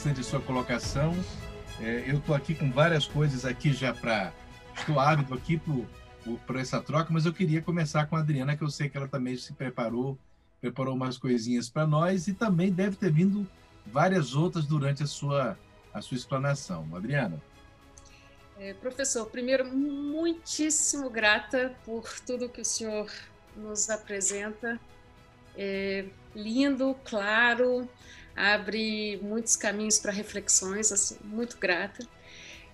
interessante a sua colocação. É, eu estou aqui com várias coisas aqui já para... Estou ávido aqui por essa troca, mas eu queria começar com a Adriana, que eu sei que ela também se preparou, preparou umas coisinhas para nós e também deve ter vindo várias outras durante a sua, a sua explanação. Adriana. É, professor, primeiro, muitíssimo grata por tudo que o senhor nos apresenta. É lindo, claro, abre muitos caminhos para reflexões, assim, muito grata.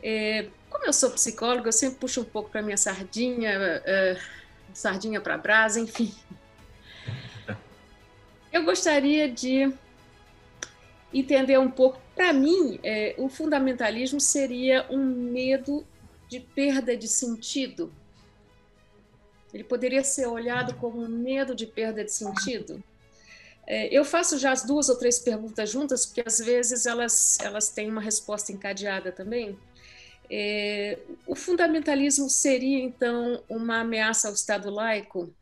É, como eu sou psicóloga, eu sempre puxo um pouco para minha sardinha, é, sardinha para brasa, enfim. Eu gostaria de entender um pouco. Para mim, é, o fundamentalismo seria um medo de perda de sentido. Ele poderia ser olhado como um medo de perda de sentido. É, eu faço já as duas ou três perguntas juntas, porque às vezes elas, elas têm uma resposta encadeada também. É, o fundamentalismo seria, então, uma ameaça ao Estado laico?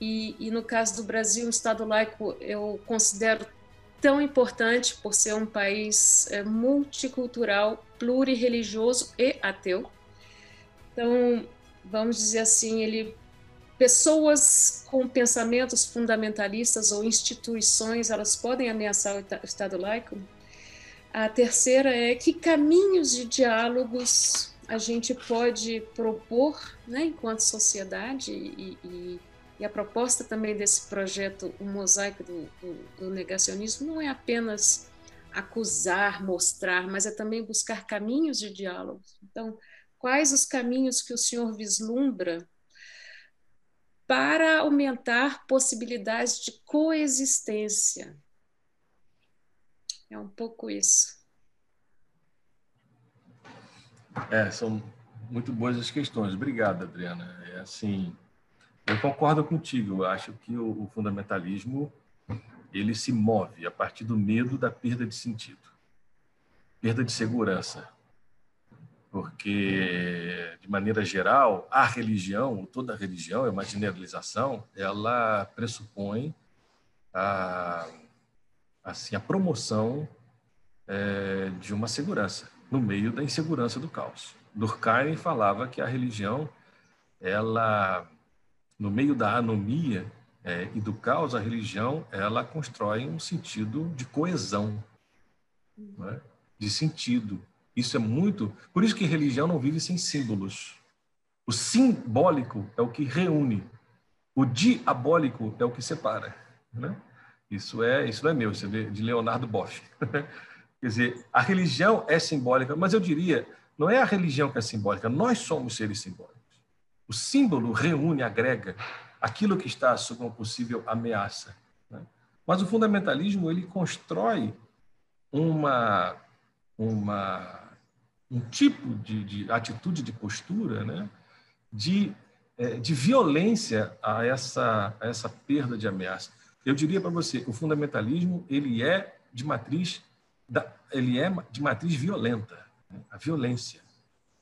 E, e, no caso do Brasil, o Estado laico eu considero tão importante por ser um país é, multicultural, plurireligioso e ateu. Então, vamos dizer assim, ele pessoas com pensamentos fundamentalistas ou instituições, elas podem ameaçar o Estado laico? A terceira é que caminhos de diálogos a gente pode propor, né, enquanto sociedade e, e e a proposta também desse projeto, o mosaico do, do, do negacionismo, não é apenas acusar, mostrar, mas é também buscar caminhos de diálogo. Então, quais os caminhos que o senhor vislumbra para aumentar possibilidades de coexistência? É um pouco isso. É, são muito boas as questões. Obrigado, Adriana. É assim, eu concordo contigo. Eu acho que o, o fundamentalismo ele se move a partir do medo da perda de sentido, perda de segurança, porque de maneira geral a religião, toda religião é uma generalização, ela pressupõe a assim a promoção é, de uma segurança no meio da insegurança do caos. Durkheim falava que a religião ela no meio da anomia é, e do caos, a religião ela constrói um sentido de coesão, né? de sentido. Isso é muito. Por isso que religião não vive sem símbolos. O simbólico é o que reúne. O diabólico é o que separa. Né? Isso é isso não é meu, isso é de Leonardo Boff. Quer dizer, a religião é simbólica, mas eu diria, não é a religião que é simbólica, nós somos seres simbólicos. O símbolo reúne, agrega aquilo que está sob uma possível ameaça. Né? Mas o fundamentalismo ele constrói uma, uma, um tipo de, de atitude, de postura, né? de, é, de violência a essa, a essa perda de ameaça. Eu diria para você, o fundamentalismo ele é de matriz da, ele é de matriz violenta, né? a violência.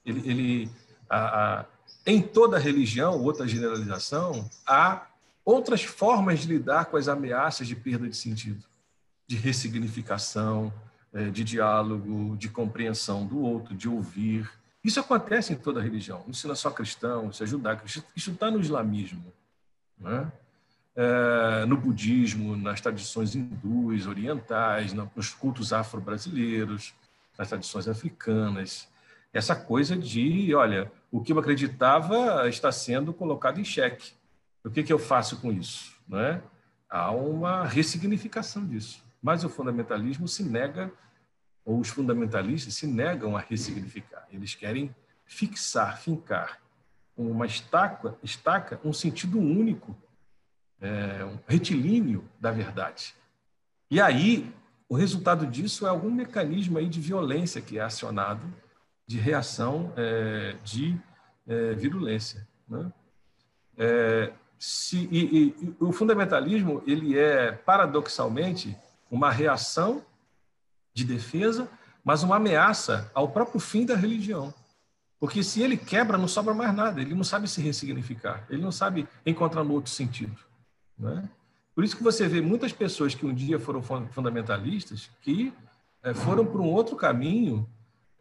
Ele, ele a, a em toda religião, outra generalização, há outras formas de lidar com as ameaças de perda de sentido, de ressignificação, de diálogo, de compreensão do outro, de ouvir. Isso acontece em toda religião. Isso não é só cristão, isso é judaico. Isso está no islamismo, né? é, no budismo, nas tradições hindus, orientais, nos cultos afro-brasileiros, nas tradições africanas. Essa coisa de, olha, o que eu acreditava está sendo colocado em xeque. O que, que eu faço com isso? Né? Há uma ressignificação disso. Mas o fundamentalismo se nega, ou os fundamentalistas se negam a ressignificar. Eles querem fixar, fincar uma estaca, estaca um sentido único, é, um retilíneo da verdade. E aí, o resultado disso é algum mecanismo aí de violência que é acionado de reação é, de é, virulência. Né? É, se, e, e, o fundamentalismo ele é paradoxalmente uma reação de defesa, mas uma ameaça ao próprio fim da religião. Porque se ele quebra, não sobra mais nada, ele não sabe se ressignificar, ele não sabe encontrar um outro sentido. Né? Por isso que você vê muitas pessoas que um dia foram fundamentalistas que é, foram para um outro caminho,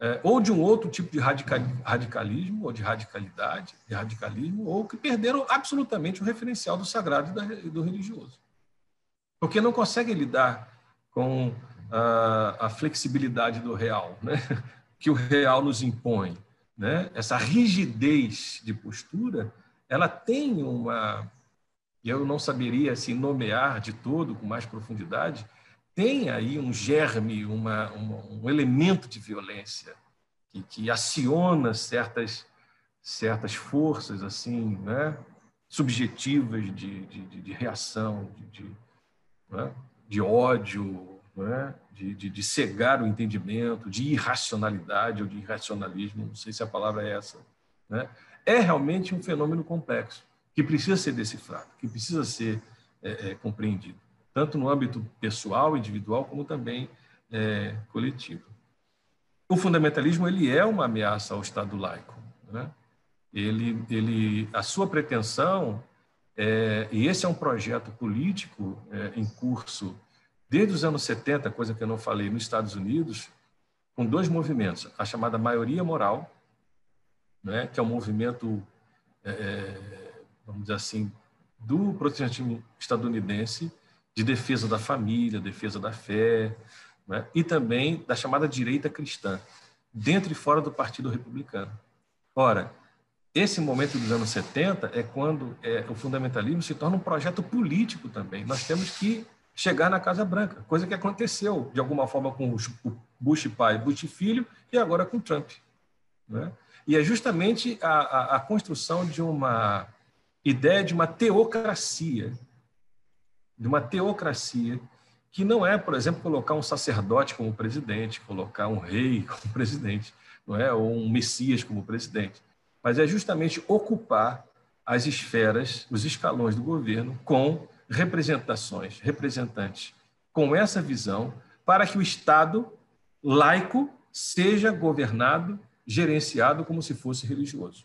é, ou de um outro tipo de radicalismo, ou de radicalidade, de radicalismo, ou que perderam absolutamente o referencial do sagrado e do religioso. Porque não conseguem lidar com a, a flexibilidade do real, né? que o real nos impõe. Né? Essa rigidez de postura, ela tem uma, eu não saberia assim, nomear de todo com mais profundidade, tem aí um germe, uma, um elemento de violência que, que aciona certas, certas forças assim, né? subjetivas de, de, de reação, de, de, né? De ódio, né? de, de, de, cegar o entendimento, de irracionalidade ou de irracionalismo, não sei se a palavra é essa. Né? É realmente um fenômeno complexo, que precisa ser decifrado, que precisa ser é, é, compreendido, tanto no âmbito pessoal, individual, como também é, coletivo. O fundamentalismo ele é uma ameaça ao Estado laico. Né? Ele, ele, a sua pretensão, é, e esse é um projeto político é, em curso desde os anos 70, coisa que eu não falei, nos Estados Unidos, com dois movimentos, a chamada maioria moral, né, que é um movimento, é, é, vamos dizer assim, do protestantismo estadunidense, de defesa da família, defesa da fé, né, e também da chamada direita cristã, dentro e fora do Partido Republicano. Ora, esse momento dos anos 70 é quando é, o fundamentalismo se torna um projeto político também. Nós temos que chegar na Casa Branca, coisa que aconteceu de alguma forma com o Bush pai, Bush filho e agora com Trump. Né? E é justamente a, a, a construção de uma ideia de uma teocracia, de uma teocracia que não é, por exemplo, colocar um sacerdote como presidente, colocar um rei como presidente, não é, ou um messias como presidente, mas é justamente ocupar as esferas, os escalões do governo com representações, representantes com essa visão para que o Estado laico seja governado, gerenciado como se fosse religioso.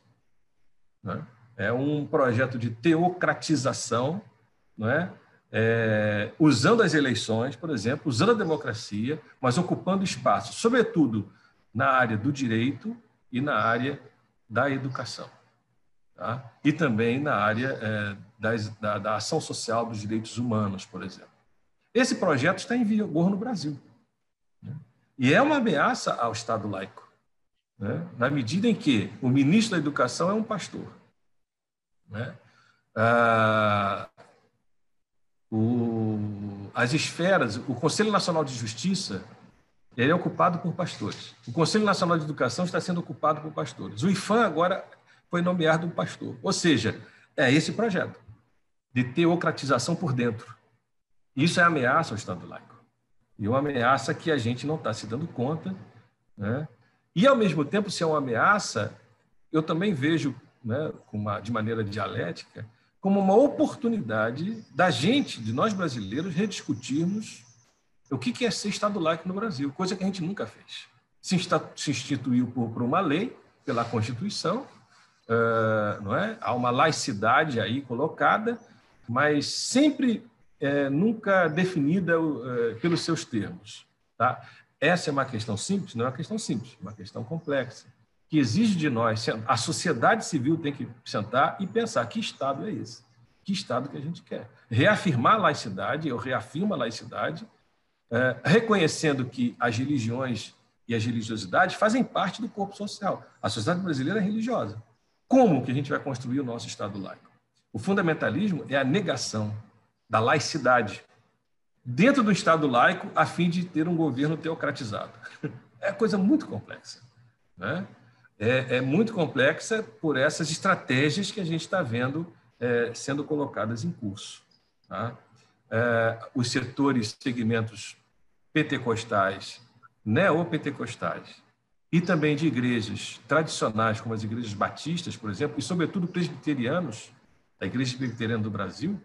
Né? É um projeto de teocratização, não é? É, usando as eleições, por exemplo, usando a democracia, mas ocupando espaço, sobretudo na área do direito e na área da educação tá? e também na área é, das, da, da, ação social dos direitos humanos, por exemplo. Esse projeto está em vigor no Brasil. Né? E é uma ameaça ao Estado laico, né? na medida em que o ministro da Educação é um pastor. Né? Ah, o, as esferas, o Conselho Nacional de Justiça, ele é ocupado por pastores. O Conselho Nacional de Educação está sendo ocupado por pastores. O IFAM agora foi nomeado um pastor. Ou seja, é esse projeto de teocratização por dentro. Isso é ameaça ao Estado laico. E uma ameaça que a gente não está se dando conta. Né? E, ao mesmo tempo, se é uma ameaça, eu também vejo, né, uma, de maneira dialética, como uma oportunidade da gente, de nós brasileiros, rediscutirmos o que é ser Estado laico no Brasil, coisa que a gente nunca fez. Se instituiu por, uma lei, pela Constituição, uh, não é? Há uma laicidade aí colocada, mas sempre é, nunca definida uh, pelos seus termos. Tá? Essa é uma questão simples? Não é uma questão simples, é uma questão complexa, que exige de nós, a sociedade civil tem que sentar e pensar que Estado é esse? Que Estado que a gente quer? Reafirmar a laicidade, eu reafirmo a laicidade, uh, reconhecendo que as religiões e as religiosidades fazem parte do corpo social. A sociedade brasileira é religiosa. Como que a gente vai construir o nosso Estado laico? O fundamentalismo é a negação da laicidade dentro do Estado laico a fim de ter um governo teocratizado. É coisa muito complexa. Né? É, é muito complexa por essas estratégias que a gente está vendo é, sendo colocadas em curso. Tá? É, os setores, segmentos pentecostais, neopentecostais, e também de igrejas tradicionais, como as igrejas batistas, por exemplo, e sobretudo presbiterianos, da Igreja Presbiteriana do Brasil,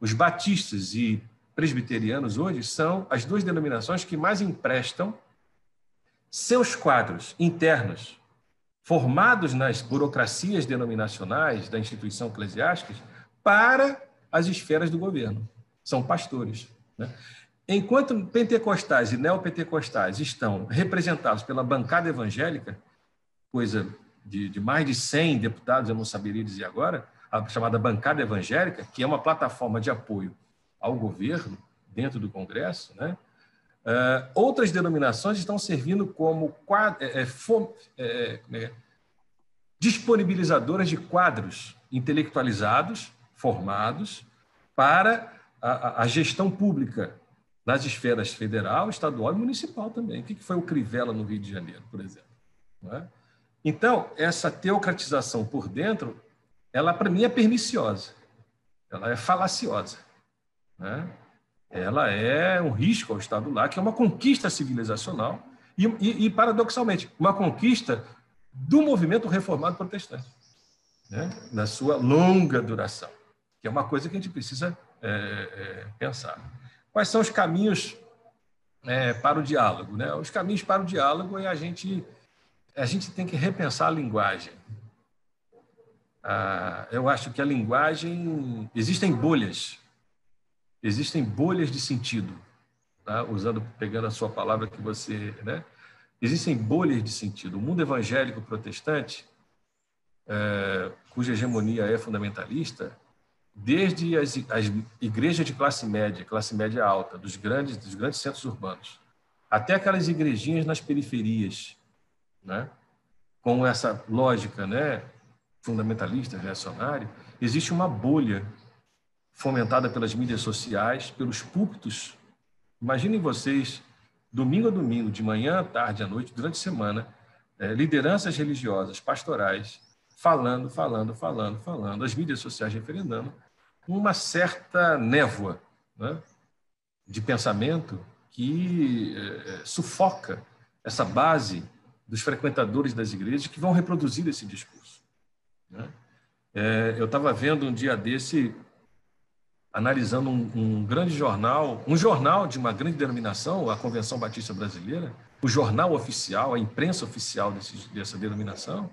os batistas e presbiterianos hoje são as duas denominações que mais emprestam seus quadros internos, formados nas burocracias denominacionais da instituição eclesiástica, para as esferas do governo. São pastores. Né? Enquanto pentecostais e neopentecostais estão representados pela bancada evangélica, coisa de, de, mais de 100 deputados, eu não saberia dizer agora, a chamada bancada evangélica, que é uma plataforma de apoio ao governo dentro do Congresso, né? Uh, outras denominações estão servindo como é, é, é, é, disponibilizadoras de quadros intelectualizados, formados, para a, a, gestão pública nas esferas federal, estadual e municipal também. O que foi o Crivella no Rio de Janeiro, por exemplo? É? Então, essa teocratização por dentro, ela para mim é perniciosa, ela é falaciosa. Né? ela é um risco ao Estado lá, que é uma conquista civilizacional e, e, e paradoxalmente, uma conquista do movimento reformado protestante, né? na sua longa duração, que é uma coisa que a gente precisa é, é, pensar. Quais são os caminhos é, para o diálogo? Né? Os caminhos para o diálogo é a gente a gente tem que repensar a linguagem. Ah, eu acho que a linguagem existem bolhas existem bolhas de sentido, tá? usando, pegando a sua palavra que você, né? Existem bolhas de sentido. O mundo evangélico protestante, é, cuja hegemonia é fundamentalista, desde as, as, igrejas de classe média, classe média alta, dos grandes, dos grandes centros urbanos, até aquelas igrejinhas nas periferias, né? com essa lógica né? fundamentalista, reacionária, existe uma bolha fomentada pelas mídias sociais, pelos púlpitos. Imaginem vocês, domingo a domingo, de manhã, à tarde, à noite, durante a semana, é, lideranças religiosas, pastorais, falando, falando, falando, falando, as mídias sociais referendando, uma certa névoa né, de pensamento que é, sufoca essa base dos frequentadores das igrejas que vão reproduzir esse discurso. Né? É, eu estava vendo um dia desse analisando um, um, grande jornal, um jornal de uma grande denominação, a Convenção Batista Brasileira, o jornal oficial, a imprensa oficial desse, dessa denominação,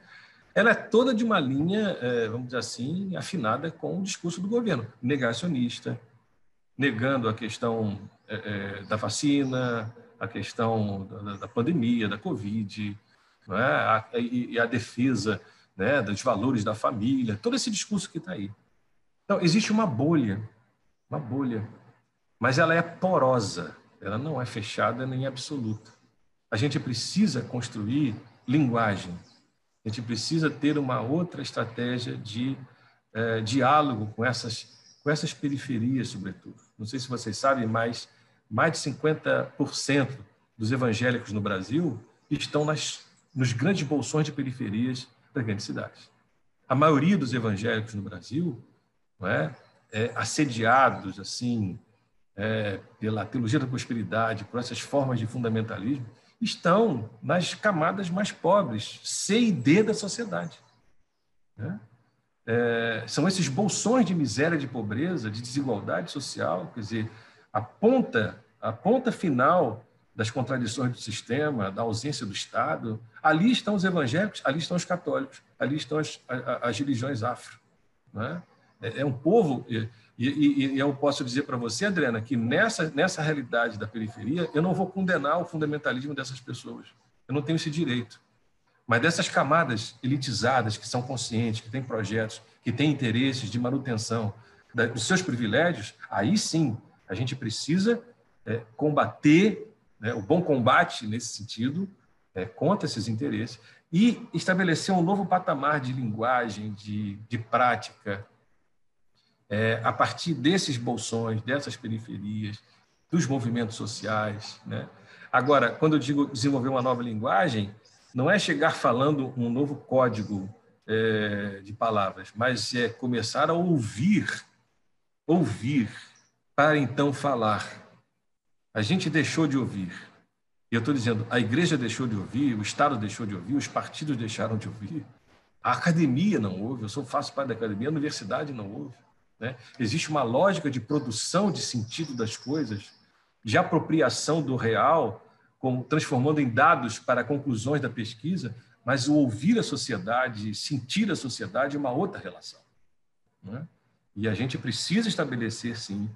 ela é toda de uma linha, é, vamos dizer assim, afinada com o discurso do governo, negacionista, negando a questão é, é, da vacina, a questão da, pandemia, da Covid, é? e, a defesa né, dos valores da família, todo esse discurso que está aí. Então, existe uma bolha uma bolha. Mas ela é porosa, ela não é fechada nem absoluta. A gente precisa construir linguagem, a gente precisa ter uma outra estratégia de é, diálogo com essas, com essas periferias, sobretudo. Não sei se vocês sabem, mas mais de 50% dos evangélicos no Brasil estão nas, nos grandes bolsões de periferias das grandes cidades. A maioria dos evangélicos no Brasil não é, é, assediados assim é, pela teologia da prosperidade, por essas formas de fundamentalismo, estão nas camadas mais pobres, C e D da sociedade. Né? É, são esses bolsões de miséria, de pobreza, de desigualdade social, quer dizer, a ponta, a ponta final das contradições do sistema, da ausência do Estado, ali estão os evangélicos, ali estão os católicos, ali estão as, as, as religiões afro. Né? É, é um povo. E, e, e eu posso dizer para você, Adriana, que nessa, nessa realidade da periferia, eu não vou condenar o fundamentalismo dessas pessoas. Eu não tenho esse direito. Mas dessas camadas elitizadas, que são conscientes, que têm projetos, que têm interesses de manutenção dos seus privilégios, aí sim a gente precisa é, combater né, o bom combate nesse sentido é, contra esses interesses e estabelecer um novo patamar de linguagem, de, de prática, é, a partir desses bolsões, dessas periferias, dos movimentos sociais. Né? Agora, quando eu digo desenvolver uma nova linguagem, não é chegar falando um novo código é, de palavras, mas é começar a ouvir, ouvir, para então falar. A gente deixou de ouvir. E eu estou dizendo, a igreja deixou de ouvir, o Estado deixou de ouvir, os partidos deixaram de ouvir, a academia não ouve, eu sou, faço parte da academia, a universidade não ouve. Né? Existe uma lógica de produção de sentido das coisas, de apropriação do real, como transformando em dados para conclusões da pesquisa, mas o ouvir a sociedade, sentir a sociedade é uma outra relação. Né? E a gente precisa estabelecer, sim,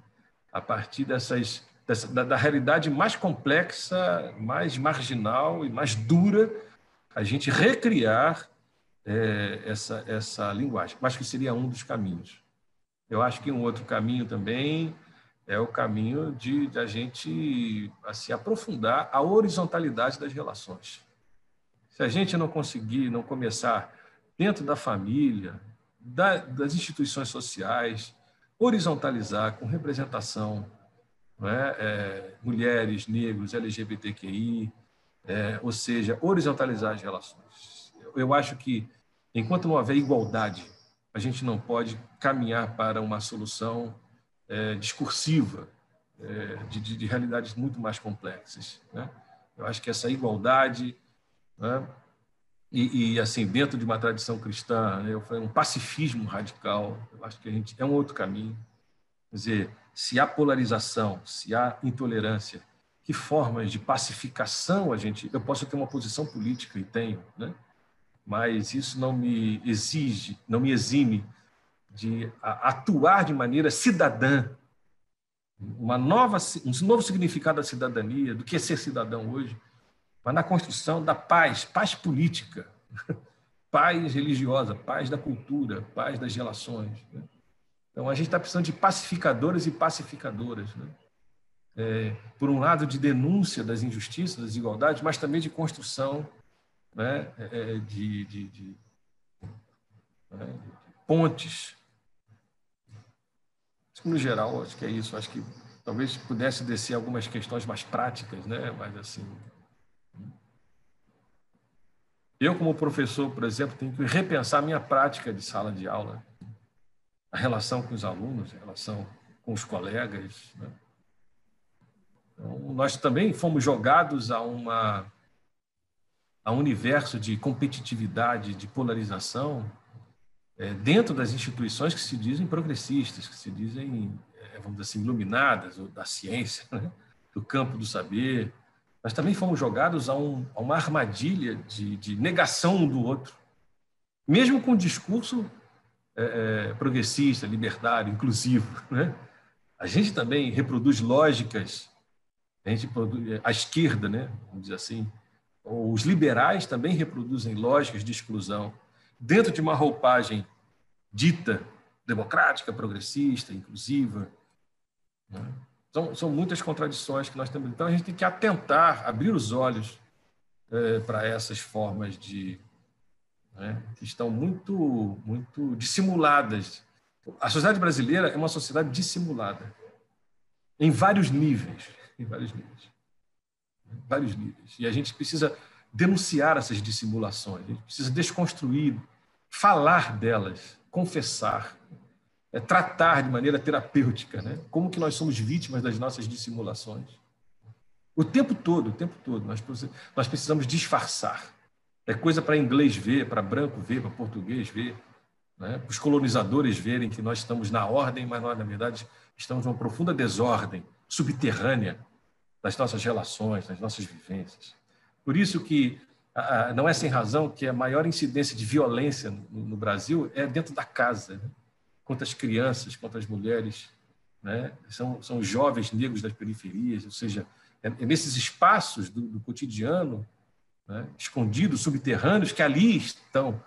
a partir dessas, dessa, da, da, realidade mais complexa, mais marginal e mais dura, a gente recriar é, essa, essa linguagem. Acho que seria um dos caminhos. Eu acho que um outro caminho também é o caminho de, de a gente assim, aprofundar a horizontalidade das relações. Se a gente não conseguir, não começar dentro da família, da, das instituições sociais, horizontalizar com representação, é? É, mulheres, negros, LGBTQI, é, ou seja, horizontalizar as relações. Eu, eu acho que, enquanto não houver igualdade, a gente não pode caminhar para uma solução é, discursiva é, de, de, de, realidades muito mais complexas. Né? Eu acho que essa igualdade, né? e, e, assim dentro de uma tradição cristã, né? eu falei um pacifismo radical. Eu acho que a gente é um outro caminho. Quer dizer, se há polarização, se há intolerância, que formas de pacificação a gente. Eu posso ter uma posição política e tenho, né? Mas isso não me exige, não me exime de atuar de maneira cidadã, uma nova, um novo significado da cidadania, do que é ser cidadão hoje, mas na construção da paz, paz política, paz religiosa, paz da cultura, paz das relações. Né? Então, a gente está precisando de pacificadores e pacificadoras. Né? É, por um lado, de denúncia das injustiças, das desigualdades, mas também de construção né, é, de, de, de, né, de pontes no geral, acho que é isso. Acho que talvez pudesse descer algumas questões mais práticas, né? Mas assim, eu como professor, por exemplo, tenho que repensar a minha prática de sala de aula, a relação com os alunos, a relação com os colegas. Né? Então, nós também fomos jogados a uma a um universo de competitividade, de polarização, é, dentro das instituições que se dizem progressistas, que se dizem, é, vamos dizer assim, iluminadas, da ciência, né? do campo do saber, nós também fomos jogados a, um, a uma armadilha de, de, negação um do outro, mesmo com um discurso é, é progressista, libertário, inclusivo. Né? A gente também reproduz lógicas, a gente produz, a esquerda, né? vamos dizer assim, os liberais também reproduzem lógicas de exclusão dentro de uma roupagem dita democrática, progressista, inclusiva. Né? São, são muitas contradições que nós temos. Então, a gente tem que atentar, abrir os olhos é, para essas formas de. Né, que estão muito, muito dissimuladas. A sociedade brasileira é uma sociedade dissimulada, em vários níveis. Em vários níveis. Vários níveis. E a gente precisa denunciar essas dissimulações, a gente precisa desconstruir falar delas, confessar, é, tratar de maneira terapêutica, né? Como que nós somos vítimas das nossas dissimulações? O tempo todo, o tempo todo, nós, nós precisamos disfarçar. É coisa para inglês ver, para branco ver, para português ver, né? os colonizadores verem que nós estamos na ordem, mas nós, na verdade, estamos numa profunda desordem subterrânea das nossas relações, das nossas vivências. Por isso que não é sem razão que a maior incidência de violência no, Brasil é dentro da casa, né? contra as crianças, contra as mulheres, né? são, são jovens negros das periferias, ou seja, é, é nesses espaços do, do cotidiano, né? escondidos, subterrâneos, que ali estão.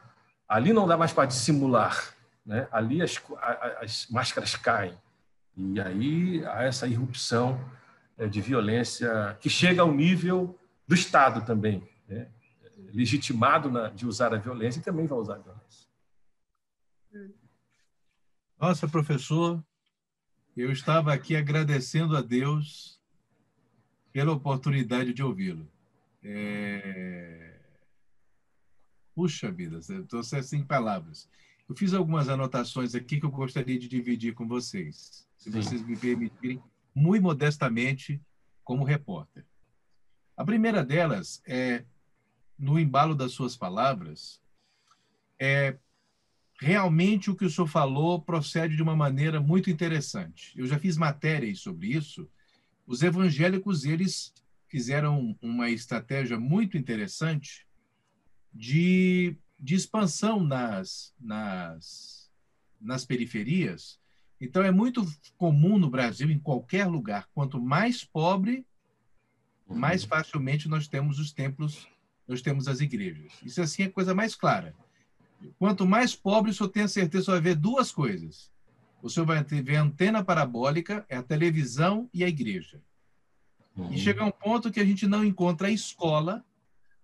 Ali não dá mais para dissimular, né? ali as, as máscaras caem. E aí há essa irrupção de violência que chega ao nível do Estado também. Né? legitimado na, de usar a violência e também vai usar a violência. Nossa, professor, eu estava aqui agradecendo a Deus pela oportunidade de ouvi-lo. É... Puxa vida, estou sem palavras. Eu fiz algumas anotações aqui que eu gostaria de dividir com vocês, se Sim. vocês me permitirem, muito modestamente, como repórter. A primeira delas é no embalo das suas palavras, é realmente o que o senhor falou procede de uma maneira muito interessante. Eu já fiz matérias sobre isso. Os evangélicos eles fizeram uma estratégia muito interessante de, de expansão nas, nas, nas periferias, Então, é muito comum no Brasil, em qualquer lugar, quanto mais pobre, uhum. mais facilmente nós temos os templos, nós temos as igrejas. Isso, assim, é a coisa mais clara. Quanto mais pobre, o senhor tem a certeza, vai ver duas coisas. O senhor vai ver a antena parabólica, é a televisão e a igreja. Uhum. E chega um ponto que a gente não encontra a escola,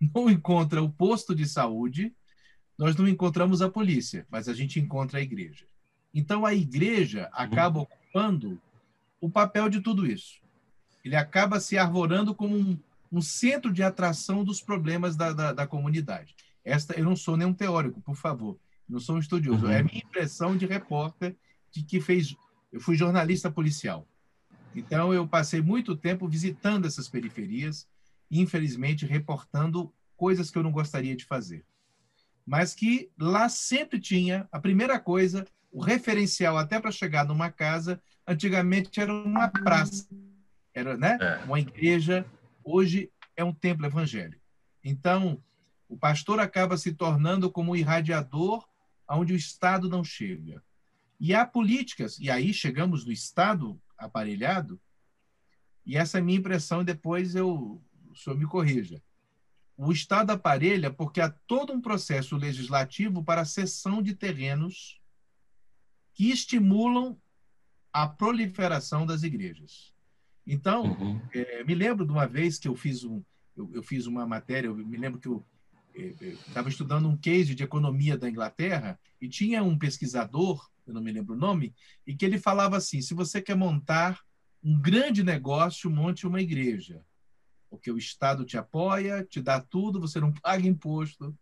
não encontra o posto de saúde, nós não encontramos a polícia, mas a gente encontra a igreja. Então, a igreja acaba ocupando o papel de tudo isso. Ele acaba se arvorando como um, um centro de atração dos problemas da, da, da, comunidade. Esta, eu não sou nenhum teórico, por favor, não sou um estudioso. Uhum. É a minha impressão de repórter de que fez. Eu fui jornalista policial. Então, eu passei muito tempo visitando essas periferias, infelizmente, reportando coisas que eu não gostaria de fazer. Mas que lá sempre tinha, a primeira coisa, o referencial até para chegar numa casa, antigamente era uma praça, era né? É. uma igreja, hoje é um templo evangélico. Então, o pastor acaba se tornando como um irradiador onde o Estado não chega. E há políticas, e aí chegamos no Estado aparelhado, e essa é a minha impressão, depois eu, o senhor me corrija. O Estado aparelha porque há todo um processo legislativo para a cessão de terrenos que estimulam a proliferação das igrejas. Então, uhum. é, me lembro de uma vez que eu fiz, um, eu, eu fiz uma matéria, eu me lembro que eu estava estudando um case de economia da Inglaterra e tinha um pesquisador, eu não me lembro o nome, e que ele falava assim: se você quer montar um grande negócio, monte uma igreja, porque o Estado te apoia, te dá tudo, você não paga imposto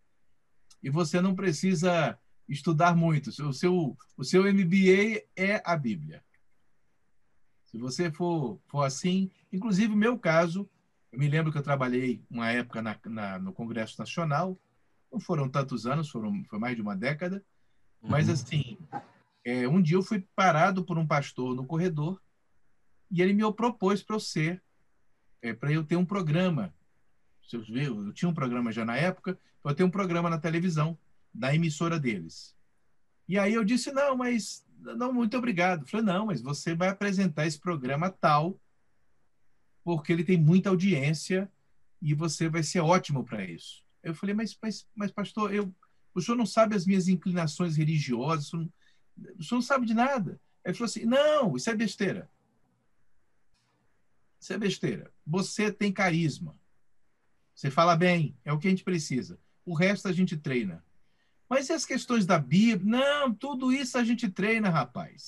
e você não precisa estudar muito. O seu, o seu MBA é a Bíblia. Se você for, for assim, inclusive, meu caso, eu me lembro que eu trabalhei uma época na, na, no Congresso Nacional, não foram tantos anos, foram, foi mais de uma década, mas uhum. assim, é, um dia eu fui parado por um pastor no corredor e ele me propôs para eu ser, é, para eu ter um programa. Eu, eu tinha um programa já na época, para eu ter um programa na televisão da emissora deles. E aí eu disse, não, mas não, muito obrigado. Eu falei, não, mas você vai apresentar esse programa tal, porque ele tem muita audiência e você vai ser ótimo para isso. Eu falei, mas, mas, mas pastor, eu, o senhor não sabe as minhas inclinações religiosas, o senhor não, o senhor não sabe de nada. Ele falou assim, não, isso é besteira. Isso é besteira. Você tem carisma. Você fala bem, é o que a gente precisa. O resto a gente treina. Mas e as questões da Bíblia? Não, tudo isso a gente treina, rapaz.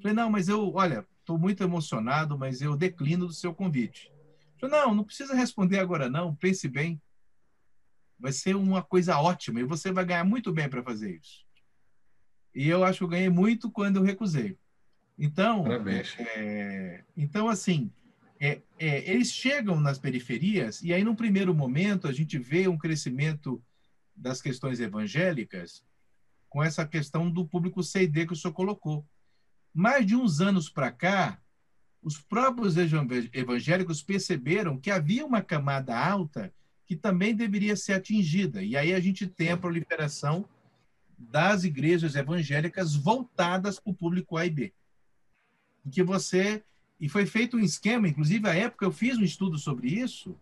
Falei, não, mas eu, olha, estou muito emocionado, mas eu declino do seu convite. Falei, não, não precisa responder agora, não. Pense bem. Vai ser uma coisa ótima e você vai ganhar muito bem para fazer isso. E eu acho que eu ganhei muito quando eu recusei. Então, é, então assim, é, é, eles chegam nas periferias e aí, num primeiro momento, a gente vê um crescimento das questões evangélicas com essa questão do público CD que o senhor colocou. Mais de uns anos para cá, os próprios evangélicos perceberam que havia uma camada alta que também deveria ser atingida. E aí a gente tem a proliferação das igrejas evangélicas voltadas para o público A e B. Que você. E foi feito um esquema, inclusive, à época eu fiz um estudo sobre isso,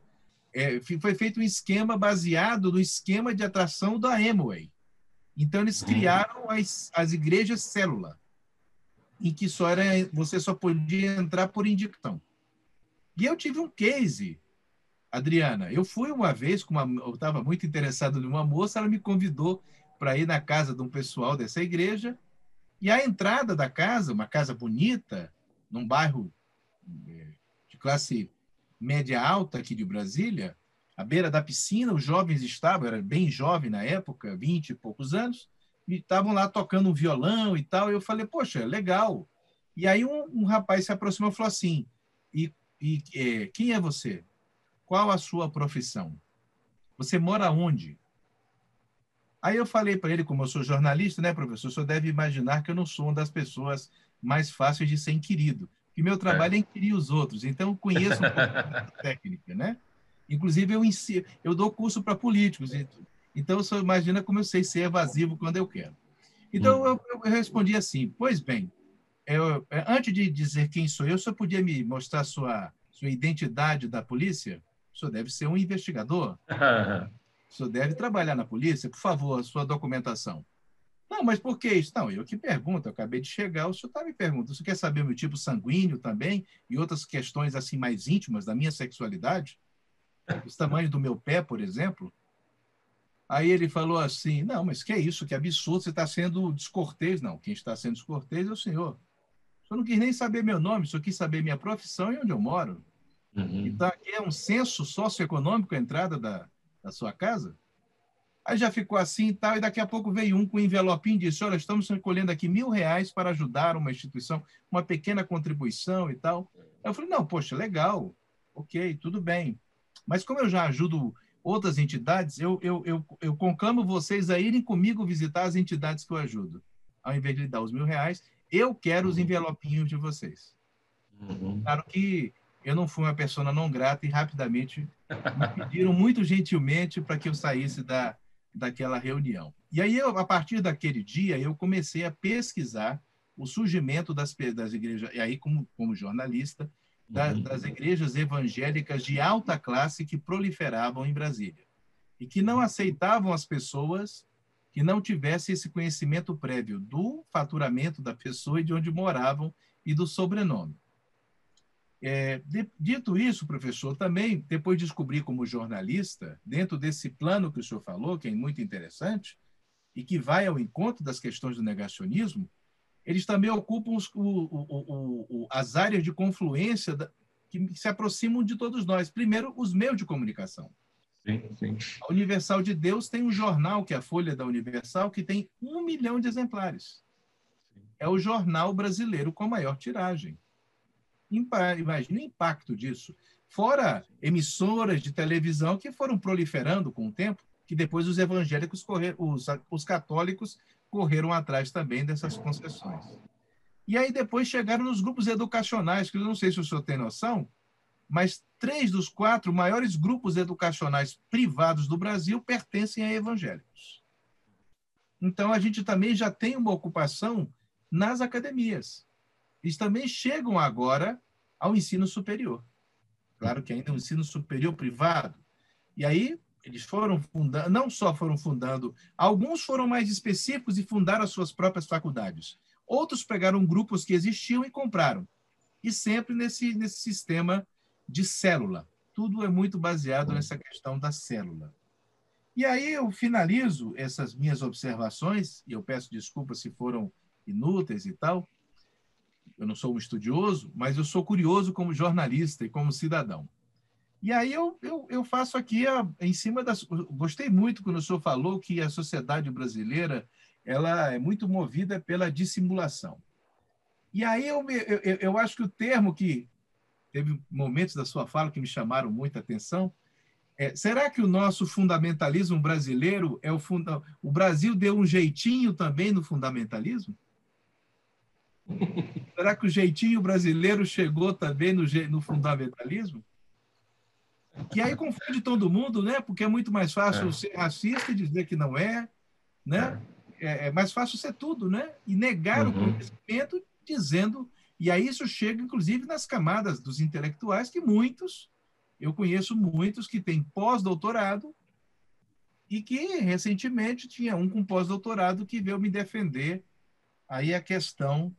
é, foi feito um esquema baseado no esquema de atração da Amway. Então, eles uhum. criaram as, as igrejas célula, em que só era, você só podia entrar por indicação. E eu tive um case, Adriana. Eu fui uma vez, com uma, eu estava muito interessado numa moça, ela me convidou para ir na casa de um pessoal dessa igreja, e a entrada da casa, uma casa bonita, num bairro é, de classe média alta aqui de Brasília, à beira da piscina, os jovens estavam, era bem jovem na época, vinte e poucos anos, e estavam lá tocando um violão e tal. E eu falei, poxa, legal. E aí um, um rapaz se aproximou e falou assim: e, e é, quem é você? Qual a sua profissão? Você mora onde? Aí eu falei para ele, como eu sou jornalista, né, professor? O senhor deve imaginar que eu não sou uma das pessoas mais fáceis de ser inquirido que meu trabalho é, é inquirir os outros. Então, conheço um pouco da técnica, né? Inclusive, eu, ensino, eu dou curso para políticos. Então, você imagina como eu sei ser evasivo quando eu quero. Então, hum. eu, eu respondi assim, pois bem, eu, é, antes de dizer quem sou eu, o senhor podia me mostrar sua, sua identidade da polícia? O senhor deve ser um investigador. o senhor deve trabalhar na polícia. Por favor, sua documentação. Não, mas por que isso? Não, eu que pergunto, eu acabei de chegar, o senhor está me perguntando. Você quer saber o meu tipo sanguíneo também e outras questões assim mais íntimas da minha sexualidade? O tamanho do meu pé, por exemplo? Aí ele falou assim: Não, mas que é isso? Que absurdo, você está sendo descortês. Não, quem está sendo descortês é o senhor. O senhor não quis nem saber meu nome, só quis saber minha profissão e onde eu moro. Uhum. Então, aqui é um censo socioeconômico a entrada da, da sua casa. Aí já ficou assim e tal, e daqui a pouco veio um com um envelopinho e disse: Olha, estamos recolhendo aqui mil reais para ajudar uma instituição, uma pequena contribuição e tal. Eu falei: Não, poxa, legal, ok, tudo bem. Mas como eu já ajudo outras entidades, eu, eu, eu, eu conclamo vocês a irem comigo visitar as entidades que eu ajudo. Ao invés de lhe dar os mil reais, eu quero os uhum. envelopinhos de vocês. Uhum. Claro que eu não fui uma pessoa não grata e rapidamente me pediram muito gentilmente para que eu saísse da, daquela reunião. E aí, eu, a partir daquele dia, eu comecei a pesquisar o surgimento das, das igrejas, e aí como, como jornalista, da, uhum. das igrejas evangélicas de alta classe que proliferavam em Brasília e que não aceitavam as pessoas que não tivessem esse conhecimento prévio do faturamento da pessoa e de onde moravam e do sobrenome. É, de, dito isso, professor, também depois descobri como jornalista, dentro desse plano que o senhor falou, que é muito interessante, e que vai ao encontro das questões do negacionismo, eles também ocupam os, o, o, o, as áreas de confluência da, que se aproximam de todos nós. Primeiro, os meios de comunicação. Sim, sim. A Universal de Deus tem um jornal, que é a Folha da Universal, que tem um milhão de exemplares. É o jornal brasileiro com a maior tiragem. Imagina o impacto disso. Fora emissoras de televisão que foram proliferando com o tempo, que depois os evangélicos correram, os, os católicos correram atrás também dessas concessões. E aí depois chegaram nos grupos educacionais, que eu não sei se o senhor tem noção, mas três dos quatro maiores grupos educacionais privados do Brasil pertencem a evangélicos. Então a gente também já tem uma ocupação nas academias. Eles também chegam agora ao ensino superior. Claro que ainda é um ensino superior privado. E aí eles foram fundando, não só foram fundando, alguns foram mais específicos e fundaram as suas próprias faculdades. Outros pegaram grupos que existiam e compraram. E sempre nesse, nesse sistema de célula. Tudo é muito baseado nessa questão da célula. E aí eu finalizo essas minhas observações, e eu peço desculpas se foram inúteis e tal. Eu não sou um estudioso, mas eu sou curioso como jornalista e como cidadão. E aí eu, eu, eu faço aqui a, em cima das. Gostei muito quando o senhor falou que a sociedade brasileira ela é muito movida pela dissimulação. E aí eu, eu, eu acho que o termo que teve momentos da sua fala que me chamaram muita atenção. É, será que o nosso fundamentalismo brasileiro é o funda... o Brasil deu um jeitinho também no fundamentalismo? Será que o jeitinho brasileiro chegou também no, no fundamentalismo? Que aí confunde todo mundo, né? Porque é muito mais fácil é. ser racista e dizer que não é, né? É, é mais fácil ser tudo, né? E negar uhum. o conhecimento dizendo. E aí isso chega, inclusive, nas camadas dos intelectuais, que muitos, eu conheço muitos que têm pós-doutorado e que recentemente tinha um com pós-doutorado que veio me defender aí a questão,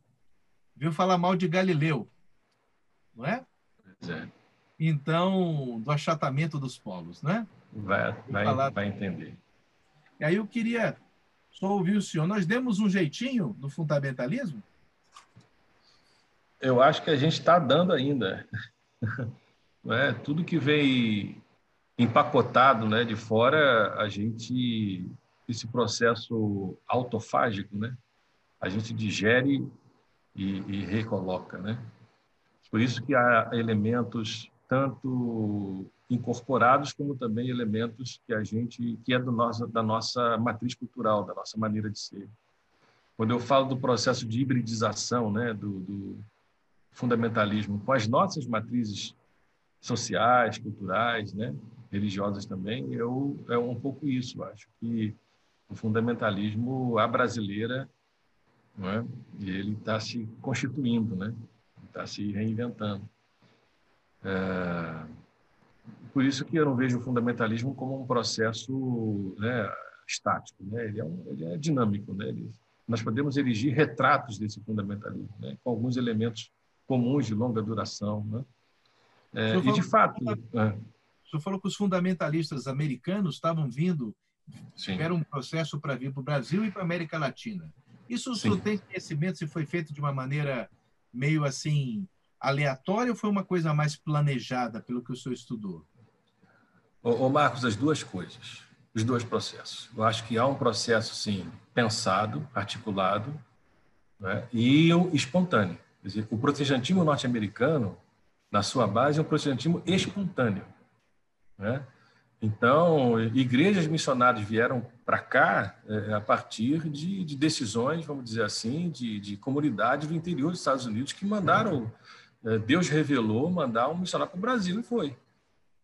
veio falar mal de Galileu, não é? É. Então, do achatamento dos polos, né? Vai, vai, falar... vai entender. E aí eu queria só ouvir o senhor. Nós demos um jeitinho no fundamentalismo? Eu acho que a gente está dando ainda. É? Tudo que vem empacotado né, de fora, a gente, esse processo autofágico, né? a gente digere e, e recoloca. Né? Por isso que há elementos tanto incorporados como também elementos que a gente que é do nosso, da nossa matriz cultural, da nossa maneira de ser. Quando eu falo do processo de hibridização, né, do, do fundamentalismo com as nossas matrizes sociais, culturais, né, religiosas também, eu é um pouco isso. Acho que o fundamentalismo a brasileira não é? E ele está se constituindo, né? Está se reinventando. É... Por isso que eu não vejo o fundamentalismo como um processo né, estático, né? Ele é, um, ele é dinâmico, né? Ele, nós podemos erigir retratos desse fundamentalismo, né? com alguns elementos comuns de longa duração, né? É, e de fato, é. o senhor falou que os fundamentalistas americanos estavam vindo, Sim. tiveram um processo para vir para o Brasil e para a América Latina. Isso o senhor tem conhecimento se foi feito de uma maneira meio assim aleatória ou foi uma coisa mais planejada pelo que o senhor estudou? Ô, ô Marcos, as duas coisas, os dois processos. Eu acho que há um processo, sim, pensado, articulado né, e espontâneo. Quer dizer, o protestantismo norte-americano, na sua base, é um protestantismo espontâneo. Né? Então, igrejas missionárias vieram para cá é, a partir de, de, decisões, vamos dizer assim, de, de, comunidades do interior dos Estados Unidos que mandaram, é, Deus revelou mandar um missionário para o Brasil e foi.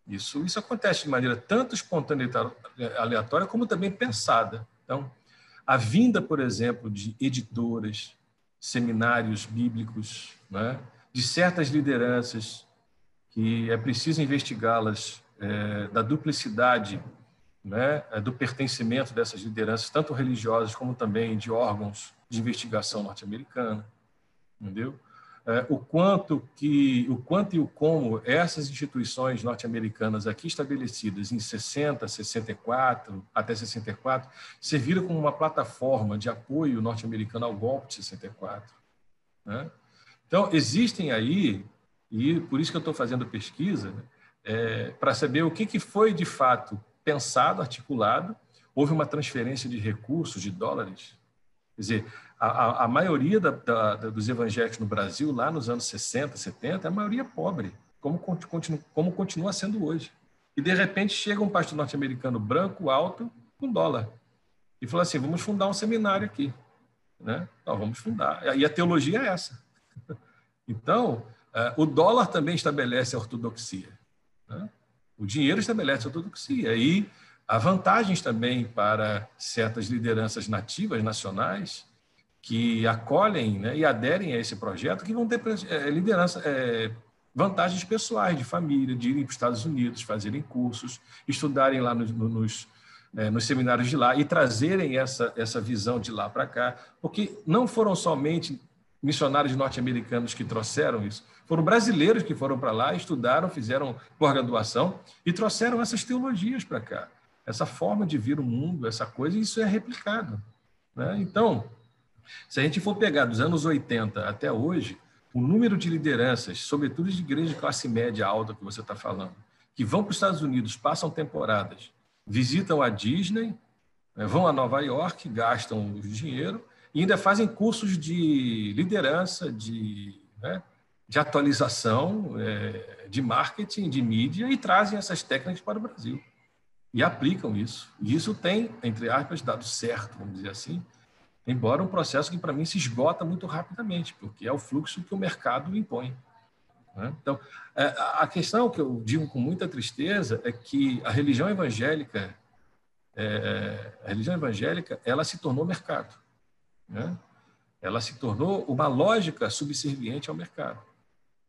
Isso, isso acontece de maneira tanto espontânea e aleatória, como também pensada. Então, a vinda, por exemplo, de editoras, seminários bíblicos, né, de certas lideranças que é preciso investigá-las é, da duplicidade né, é, do pertencimento dessas lideranças, tanto religiosas como também de órgãos de investigação norte-americana, entendeu? É, o quanto que o quanto e o como essas instituições norte-americanas aqui estabelecidas em 60, 64 até 64 serviram como uma plataforma de apoio norte-americano ao golpe de 64. Né? Então existem aí e por isso que eu estou fazendo pesquisa né, é, para saber o que, que foi de fato pensado, articulado. Houve uma transferência de recursos, de dólares. Quer dizer, a, a maioria da, da, dos evangélicos no Brasil, lá nos anos 60, 70, é a maioria pobre, como, continu, como continua sendo hoje. E, de repente, chega um pastor norte-americano branco, alto, com dólar. E fala assim: vamos fundar um seminário aqui. Né? Então, vamos fundar. E a teologia é essa. Então, é, o dólar também estabelece a ortodoxia. Né? O dinheiro estabelece a ortodoxia. E há vantagens também para certas lideranças nativas, nacionais, que acolhem né, e aderem a esse projeto, que vão ter é, liderança, é, vantagens pessoais de família, de irem para os Estados Unidos, fazerem cursos, estudarem lá nos, nos, é, nos seminários de lá e trazerem essa, essa visão de lá para cá, porque não foram somente missionários norte-americanos que trouxeram isso, foram brasileiros que foram para lá, estudaram, fizeram pós-graduação e trouxeram essas teologias para cá, essa forma de vir o mundo, essa coisa, isso é replicado. Né? Então, se a gente for pegar dos anos 80 até hoje, o número de lideranças, sobretudo de igreja de classe média alta que você está falando, que vão para os Estados Unidos, passam temporadas, visitam a Disney, né, vão a Nova York, gastam o dinheiro e ainda fazem cursos de liderança, de, né, de atualização, é, de marketing, de mídia e trazem essas técnicas para o Brasil. E aplicam isso. E isso tem, entre aspas, dado certo, vamos dizer assim, embora um processo que para mim se esgota muito rapidamente, porque é o fluxo que o mercado impõe. Né? Então, é, a questão que eu digo com muita tristeza é que a religião evangélica, é, a religião evangélica, ela se tornou mercado. Né? Ela se tornou uma lógica subserviente ao mercado.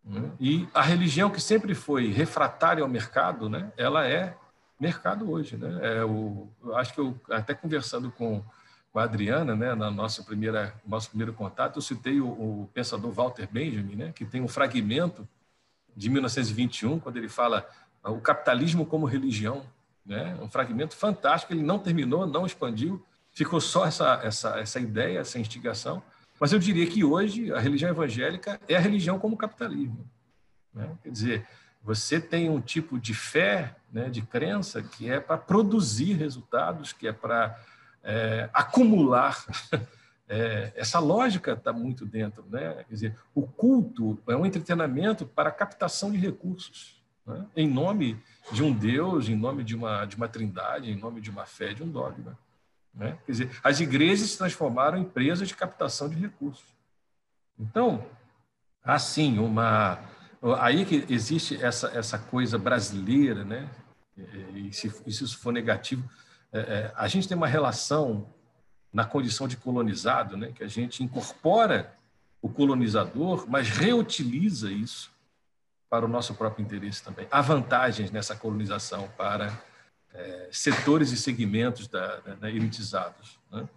Né? E a religião que sempre foi refratária ao mercado, né? ela é mercado hoje. Né? É o, eu acho que eu, até conversando com com a Adriana, né, na nossa primeira nosso primeiro contato, eu citei o, o, pensador Walter Benjamin, né, que tem um fragmento de 1921 quando ele fala o capitalismo como religião, né, um fragmento fantástico. Ele não terminou, não expandiu, ficou só essa essa essa ideia, essa instigação. Mas eu diria que hoje a religião evangélica é a religião como capitalismo. Né? Quer dizer, você tem um tipo de fé, né, de crença que é para produzir resultados, que é para é, acumular. É, essa lógica está muito dentro. Né? Quer dizer, o culto é um entretenimento para captação de recursos, né? em nome de um Deus, em nome de uma, de uma trindade, em nome de uma fé, de um dogma. Né? Quer dizer, as igrejas se transformaram em empresas de captação de recursos. Então, assim, uma aí que existe essa essa coisa brasileira, né? E se, e se isso for negativo, é, é, a gente tem uma relação na condição de colonizado, né? que a gente incorpora o colonizador, mas reutiliza isso para o nosso próprio interesse também. Há vantagens nessa colonização para é, setores e segmentos da, da, da elitizados. Né?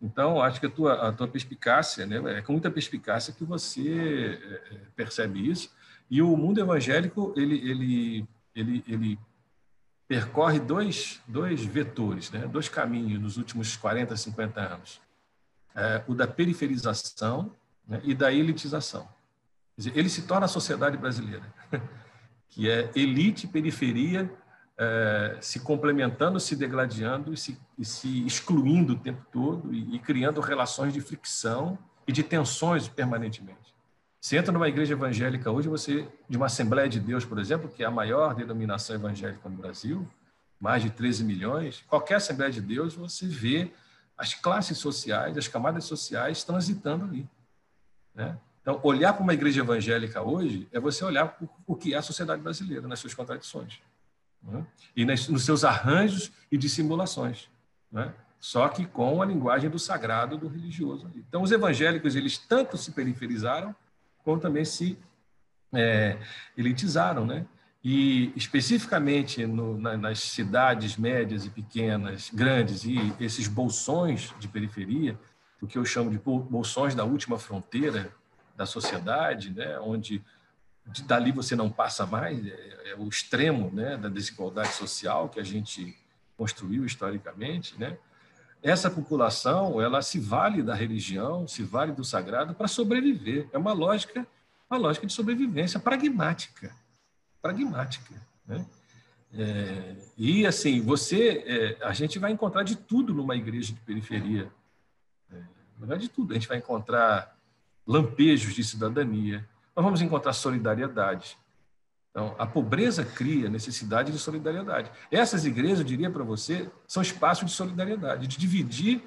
Então, acho que a tua, a tua perspicácia, né, é com muita perspicácia que você é, é, percebe isso. E o mundo evangélico, ele, ele, ele, ele percorre dois, dois vetores, né, dois caminhos nos últimos 40, 50 anos. É, o da periferização né, e da elitização. Dizer, ele se torna a sociedade brasileira, que é elite, periferia, é, se complementando, se degladiando e se, e se, excluindo o tempo todo e, e, criando relações de fricção e de tensões permanentemente. Você entra numa igreja evangélica hoje, você de uma Assembleia de Deus, por exemplo, que é a maior denominação evangélica no Brasil, mais de 13 milhões, qualquer Assembleia de Deus, você vê as classes sociais, as camadas sociais transitando ali. Né? Então, olhar para uma igreja evangélica hoje é você olhar para o que é a sociedade brasileira, nas suas contradições né? e nas, nos seus arranjos e dissimulações, né? só que com a linguagem do sagrado, do religioso. Então, os evangélicos eles tanto se periferizaram, como também se é, elitizaram, né? E especificamente no, na, nas cidades médias e pequenas, grandes e esses bolsões de periferia, o que eu chamo de bolsões da última fronteira da sociedade, né? Onde dali você não passa mais, é, é o extremo né, da desigualdade social que a gente construiu historicamente, né? Essa população, ela se vale da religião, se vale do sagrado para sobreviver. É uma lógica, uma lógica de sobrevivência pragmática, pragmática, né? É, e assim, você, é, a gente vai encontrar de tudo numa igreja de periferia, é, de tudo. A gente vai encontrar lampejos de cidadania, nós vamos encontrar solidariedade. Então, a pobreza cria necessidade de solidariedade. Essas igrejas, eu diria para você, são espaços de solidariedade, de dividir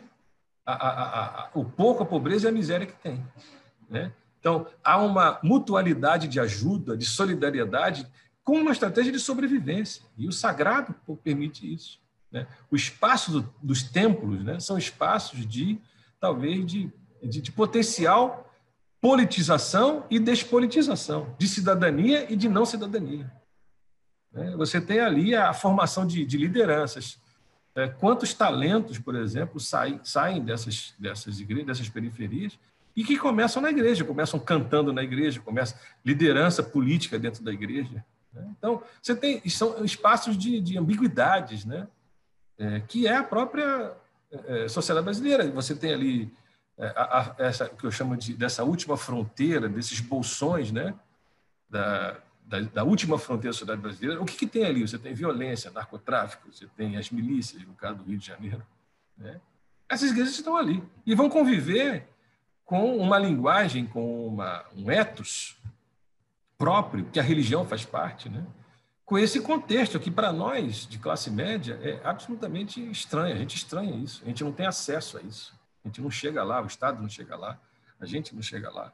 a, a, a, o pouco, a pobreza e a miséria que tem. Né? Então, há uma mutualidade de ajuda, de solidariedade, com uma estratégia de sobrevivência. E o sagrado permite isso. Né? O espaço do, dos templos né, são espaços de, talvez, de, de, de potencial politização e despolitização, de cidadania e de não cidadania. Né? Você tem ali a formação de, de lideranças. É, quantos talentos, por exemplo, saem, saem dessas, dessas igrejas, dessas periferias e que começam na igreja, começam cantando na igreja, começa liderança política dentro da igreja. Né? Então, você tem são espaços de, de ambiguidades, né? É, que é a própria é, sociedade brasileira. Você tem ali é, a, a, essa que eu chamo de dessa última fronteira, desses bolsões, né? Da, da, da, última fronteira da sociedade brasileira, o que, que, tem ali? Você tem violência, narcotráfico, você tem as milícias, no caso do Rio de Janeiro. Né? Essas igrejas estão ali e vão conviver com uma linguagem, com uma, um ethos próprio, que a religião faz parte, né? com esse contexto que, para nós, de classe média, é absolutamente estranho. A gente estranha isso, a gente não tem acesso a isso. A gente não chega lá, o Estado não chega lá, a gente não chega lá.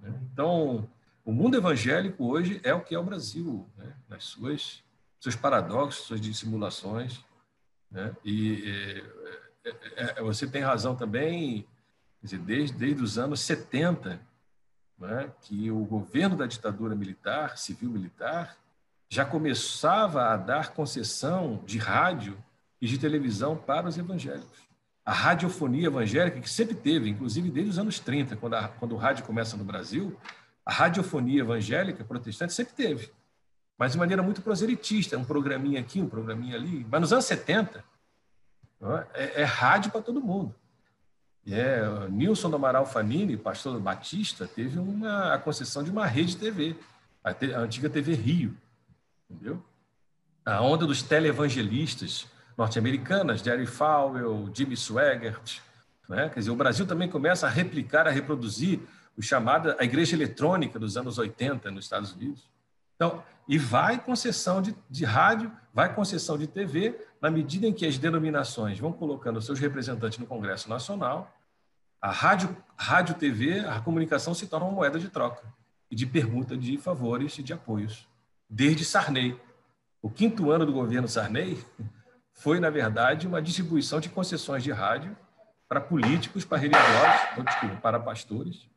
Né? Então, o mundo evangélico hoje é o que é o Brasil, né? nas suas seus paradoxos, suas dissimulações. Né? E é, é, é, você tem razão também, dizer, desde, desde os anos 70, né? que o governo da ditadura militar, civil-militar, já começava a dar concessão de rádio e de televisão para os evangélicos a radiofonia evangélica, que sempre teve, inclusive desde os anos 30, quando, a, quando o rádio começa no Brasil, a radiofonia evangélica protestante sempre teve, mas de maneira muito proselitista, um programinha aqui, um programinha ali. Mas nos anos 70, é, é rádio para todo mundo. É, Nilson do Amaral Fanini, pastor Batista, teve uma, a concessão de uma rede TV, a, te, a antiga TV Rio, entendeu? A onda dos televangelistas, norte-americanas, Jerry Falwell, Jimmy Swaggart. Né? Quer dizer, o Brasil também começa a replicar, a reproduzir o chamado a igreja eletrônica dos anos 80 nos Estados Unidos. Então, e vai concessão de, de rádio, vai concessão de TV, na medida em que as denominações vão colocando seus representantes no Congresso Nacional, a rádio, rádio TV, a comunicação se torna uma moeda de troca e de permuta de favores e de apoios. Desde Sarney. O quinto ano do governo Sarney, foi, na verdade, uma distribuição de concessões de rádio para políticos, para religiosos, desculpa, para pastores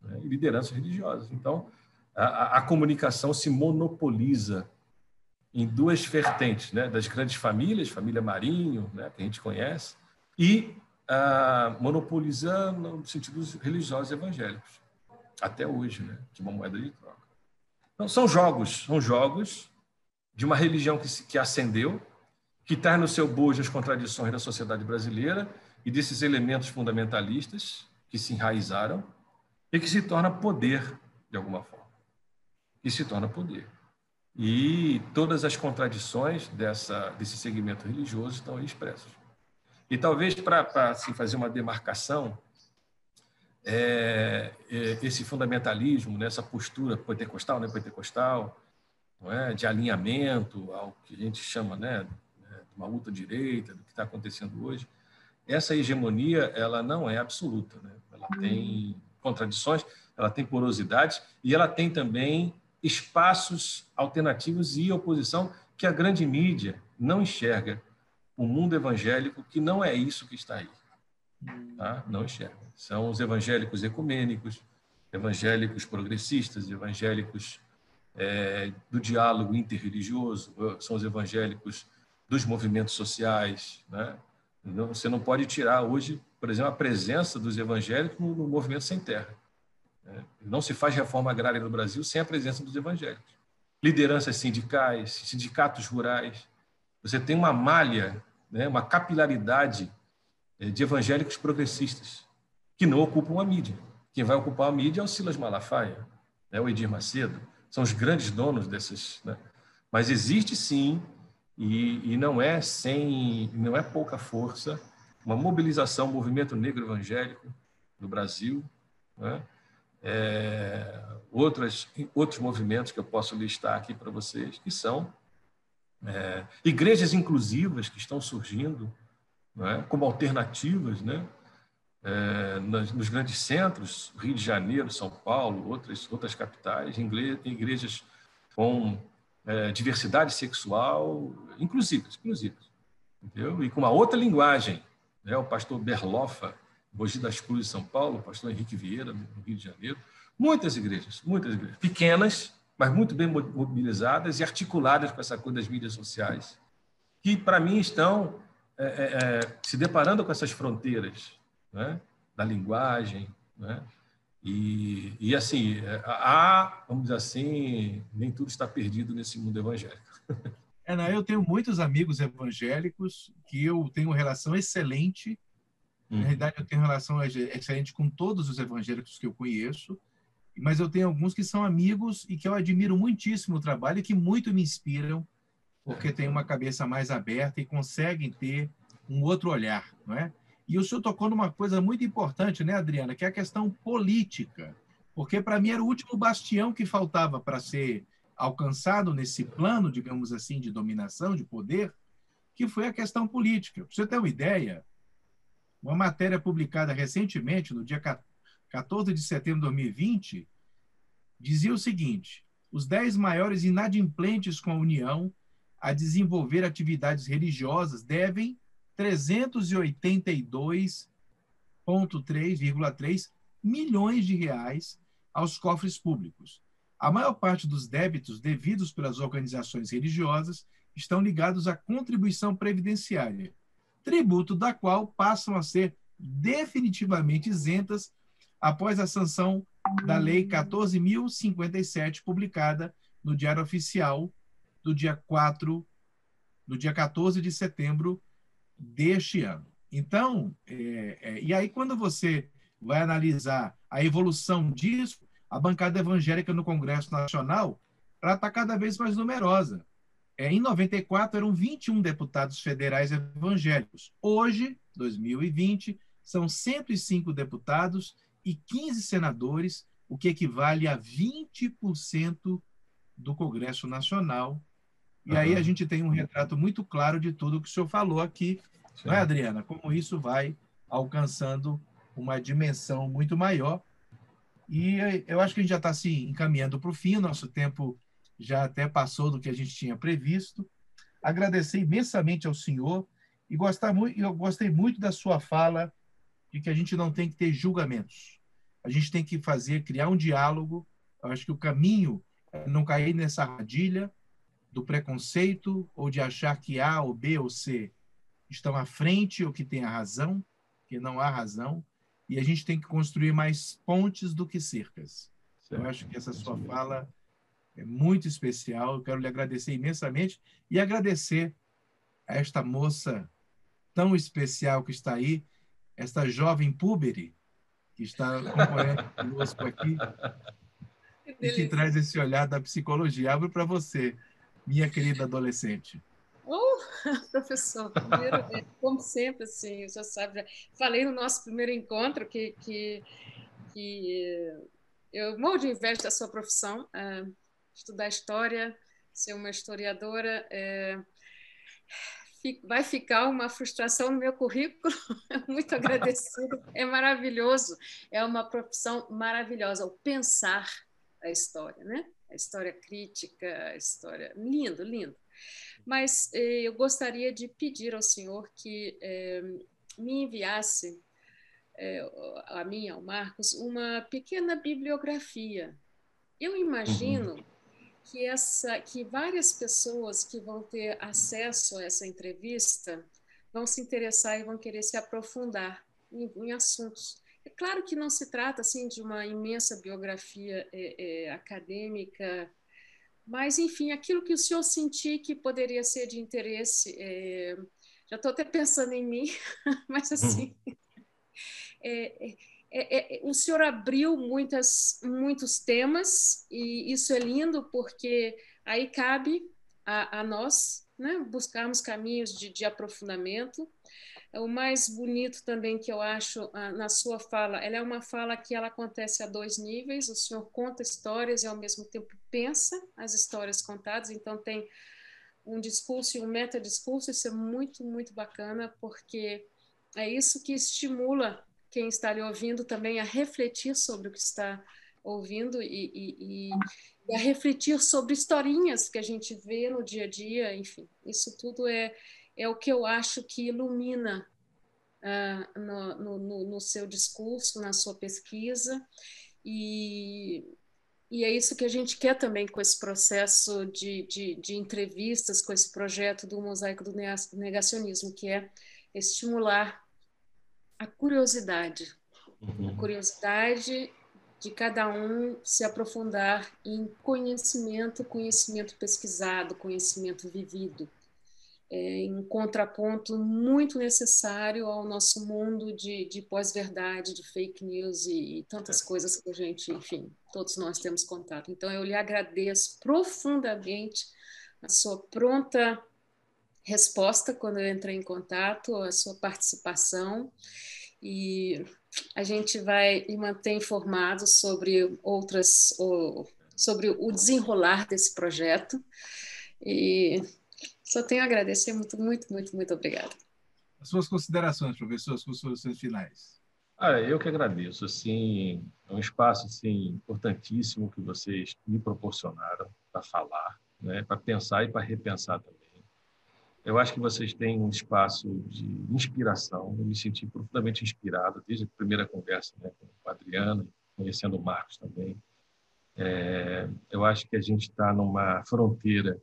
né, e lideranças religiosas. Então, a, a, comunicação se monopoliza em duas vertentes, né, das grandes famílias, família Marinho, né, que a gente conhece, e ah, monopolizando no sentido dos religiosos evangélicos, até hoje, né, de uma moeda de troca. Então, são jogos, são jogos de uma religião que, que ascendeu, que está no seu bojo as contradições da sociedade brasileira e desses elementos fundamentalistas que se enraizaram e que se torna poder, de alguma forma. Que se torna poder. E todas as contradições dessa, desse segmento religioso estão aí expressas. E talvez para assim, fazer uma demarcação, é, é, esse fundamentalismo, né, postura pentecostal, né, pentecostal, é, de alinhamento ao que a gente chama né, uma ultra-direita, do que está acontecendo hoje, essa hegemonia ela não é absoluta. Né? Ela tem contradições, ela tem porosidades e ela tem também espaços alternativos e oposição que a grande mídia não enxerga o mundo evangélico que não é isso que está aí. Tá? Não enxerga. São os evangélicos ecumênicos, evangélicos progressistas, evangélicos é, do diálogo interreligioso, são os evangélicos dos movimentos sociais. Né? Você não pode tirar hoje, por exemplo, a presença dos evangélicos no movimento sem terra. Né? Não se faz reforma agrária no Brasil sem a presença dos evangélicos. Lideranças sindicais, sindicatos rurais, você tem uma malha, né, uma capilaridade eh, de evangélicos progressistas que não ocupam a mídia. Quem vai ocupar a mídia é o Silas Malafaia, né, o Edir Macedo, são os grandes donos desses. Né? Mas existe sim, e, e não é sem, não é pouca força, uma mobilização, um movimento negro evangélico no Brasil, né? é, outras, outros movimentos que eu posso listar aqui para vocês, que são é, igrejas inclusivas que estão surgindo é? como alternativas né? É, nas, nos grandes centros, Rio de Janeiro, São Paulo, outras, outras capitais, igrejas com é, diversidade sexual inclusivas, inclusivas entendeu? e com uma outra linguagem. Né? O pastor Berlofa, Mogi das Cruzes, São Paulo, o pastor Henrique Vieira, no Rio de Janeiro, muitas igrejas, muitas igrejas, pequenas, mas muito bem mobilizadas e articuladas com essa coisa das mídias sociais, que, para mim, estão é, é, é, se deparando com essas fronteiras né, da linguagem. Né, e, e, assim, é, há, vamos dizer assim, nem tudo está perdido nesse mundo evangélico. É, não, eu tenho muitos amigos evangélicos que eu tenho relação excelente. Na uhum. realidade, eu tenho relação excelente com todos os evangélicos que eu conheço mas eu tenho alguns que são amigos e que eu admiro muitíssimo o trabalho e que muito me inspiram, porque têm uma cabeça mais aberta e conseguem ter um outro olhar, não é? E o senhor tocou numa coisa muito importante, né, Adriana, que é a questão política, porque para mim era o último bastião que faltava para ser alcançado nesse plano, digamos assim, de dominação, de poder, que foi a questão política. Para você ter uma ideia, uma matéria publicada recentemente, no dia 14 de setembro de 2020, dizia o seguinte: os dez maiores inadimplentes com a União a desenvolver atividades religiosas devem 382,3,3 milhões de reais aos cofres públicos. A maior parte dos débitos devidos pelas organizações religiosas estão ligados à contribuição previdenciária, tributo da qual passam a ser definitivamente isentas após a sanção da Lei 14.057, publicada no Diário Oficial do dia 4, do dia 14 de setembro deste ano. Então, é, é, e aí quando você vai analisar a evolução disso, a bancada evangélica no Congresso Nacional ela está cada vez mais numerosa. É, em 94 eram 21 deputados federais evangélicos. Hoje, 2020, são 105 deputados e 15 senadores, o que equivale a 20% do Congresso Nacional. E uhum. aí a gente tem um retrato muito claro de tudo que o senhor falou aqui, Sim. não é, Adriana? Como isso vai alcançando uma dimensão muito maior. E eu acho que a gente já está se encaminhando para o fim, nosso tempo já até passou do que a gente tinha previsto. Agradecer imensamente ao senhor e gostar muito, eu gostei muito da sua fala de que a gente não tem que ter julgamentos. A gente tem que fazer, criar um diálogo. Eu acho que o caminho é não cair nessa armadilha do preconceito ou de achar que A ou B ou C estão à frente ou que tem a razão, que não há razão, e a gente tem que construir mais pontes do que cercas. Eu acho que essa sua fala é muito especial. Eu quero lhe agradecer imensamente e agradecer a esta moça tão especial que está aí, esta jovem púbere que está conosco aqui e que traz esse olhar da psicologia. Abro para você, minha querida adolescente. Oh, professor, primeiro, é, como sempre, assim, já sabe, já falei no nosso primeiro encontro que, que, que eu morro de inveja da sua profissão, é, estudar história, ser uma historiadora, é, vai ficar uma frustração no meu currículo. Muito agradecido, é maravilhoso, é uma profissão maravilhosa, o pensar a história, né? A história crítica, a história lindo, lindo. Mas eh, eu gostaria de pedir ao senhor que eh, me enviasse eh, a mim, ao Marcos, uma pequena bibliografia. Eu imagino uhum que essa que várias pessoas que vão ter acesso a essa entrevista vão se interessar e vão querer se aprofundar em, em assuntos. Claro que não se trata assim de uma imensa biografia é, é, acadêmica, mas enfim, aquilo que o senhor sentir que poderia ser de interesse, é, já estou até pensando em mim, mas assim, é é, é, o senhor abriu muitas, muitos temas, e isso é lindo, porque aí cabe a, a nós né, buscarmos caminhos de, de, aprofundamento. O mais bonito também que eu acho na sua fala, ela é uma fala que ela acontece a dois níveis, o senhor conta histórias e ao mesmo tempo pensa as histórias contadas, então tem um discurso e um metadiscurso, isso é muito, muito bacana, porque é isso que estimula quem está lhe ouvindo também a refletir sobre o que está ouvindo e, e, e, a refletir sobre historinhas que a gente vê no dia a dia, enfim, isso tudo é, é o que eu acho que ilumina uh, no, no, no, seu discurso, na sua pesquisa, e, e é isso que a gente quer também com esse processo de, de, de entrevistas, com esse projeto do Mosaico do Negacionismo, que é estimular a curiosidade. Uhum. A curiosidade de cada um se aprofundar em conhecimento, conhecimento pesquisado, conhecimento vivido. É, em contraponto muito necessário ao nosso mundo de, de pós-verdade, de fake news e, e, tantas coisas que a gente, enfim, todos nós temos contato. Então, eu lhe agradeço profundamente a sua pronta resposta quando eu entrei em contato, a sua participação e a gente vai manter informado sobre outras, sobre o desenrolar desse projeto. E só tenho a agradecer muito, muito, muito, muito obrigada. As suas considerações, professor, as considerações finais. Ah, eu que agradeço. Assim, é um espaço assim importantíssimo que vocês me proporcionaram para falar, né, para pensar e para repensar também. Eu acho que vocês têm um espaço de inspiração. Eu me senti profundamente inspirado desde a primeira conversa né, com o Adriano, conhecendo o Marcos também. É, eu acho que a gente está numa fronteira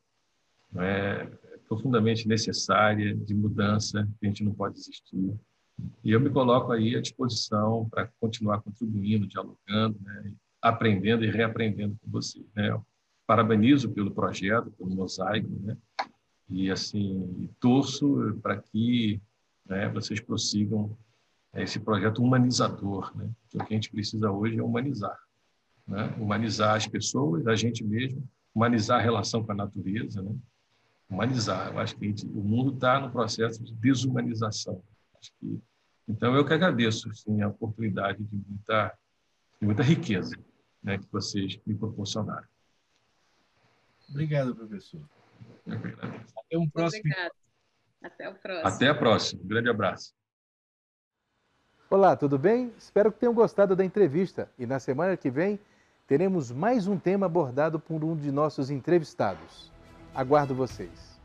é, profundamente necessária de mudança, que a gente não pode existir. E eu me coloco aí à disposição para continuar contribuindo, dialogando, né, aprendendo e reaprendendo com vocês. Né? Parabenizo pelo projeto, pelo mosaico, né? e assim torço para que né, vocês prossigam esse projeto humanizador, né? o que a gente precisa hoje é humanizar, né? humanizar as pessoas, a gente mesmo, humanizar a relação com a natureza, né? Humanizar. Eu acho que gente, o mundo está no processo de desumanização. Que, então eu que agradeço sim, a oportunidade de muita, de muita riqueza né, que vocês me proporcionaram. Obrigado, professor. Até um próximo. Obrigado. Até o próximo. Até a próxima. Um grande abraço. Olá, tudo bem? Espero que tenham gostado da entrevista e na semana que vem teremos mais um tema abordado por um de nossos entrevistados. Aguardo vocês.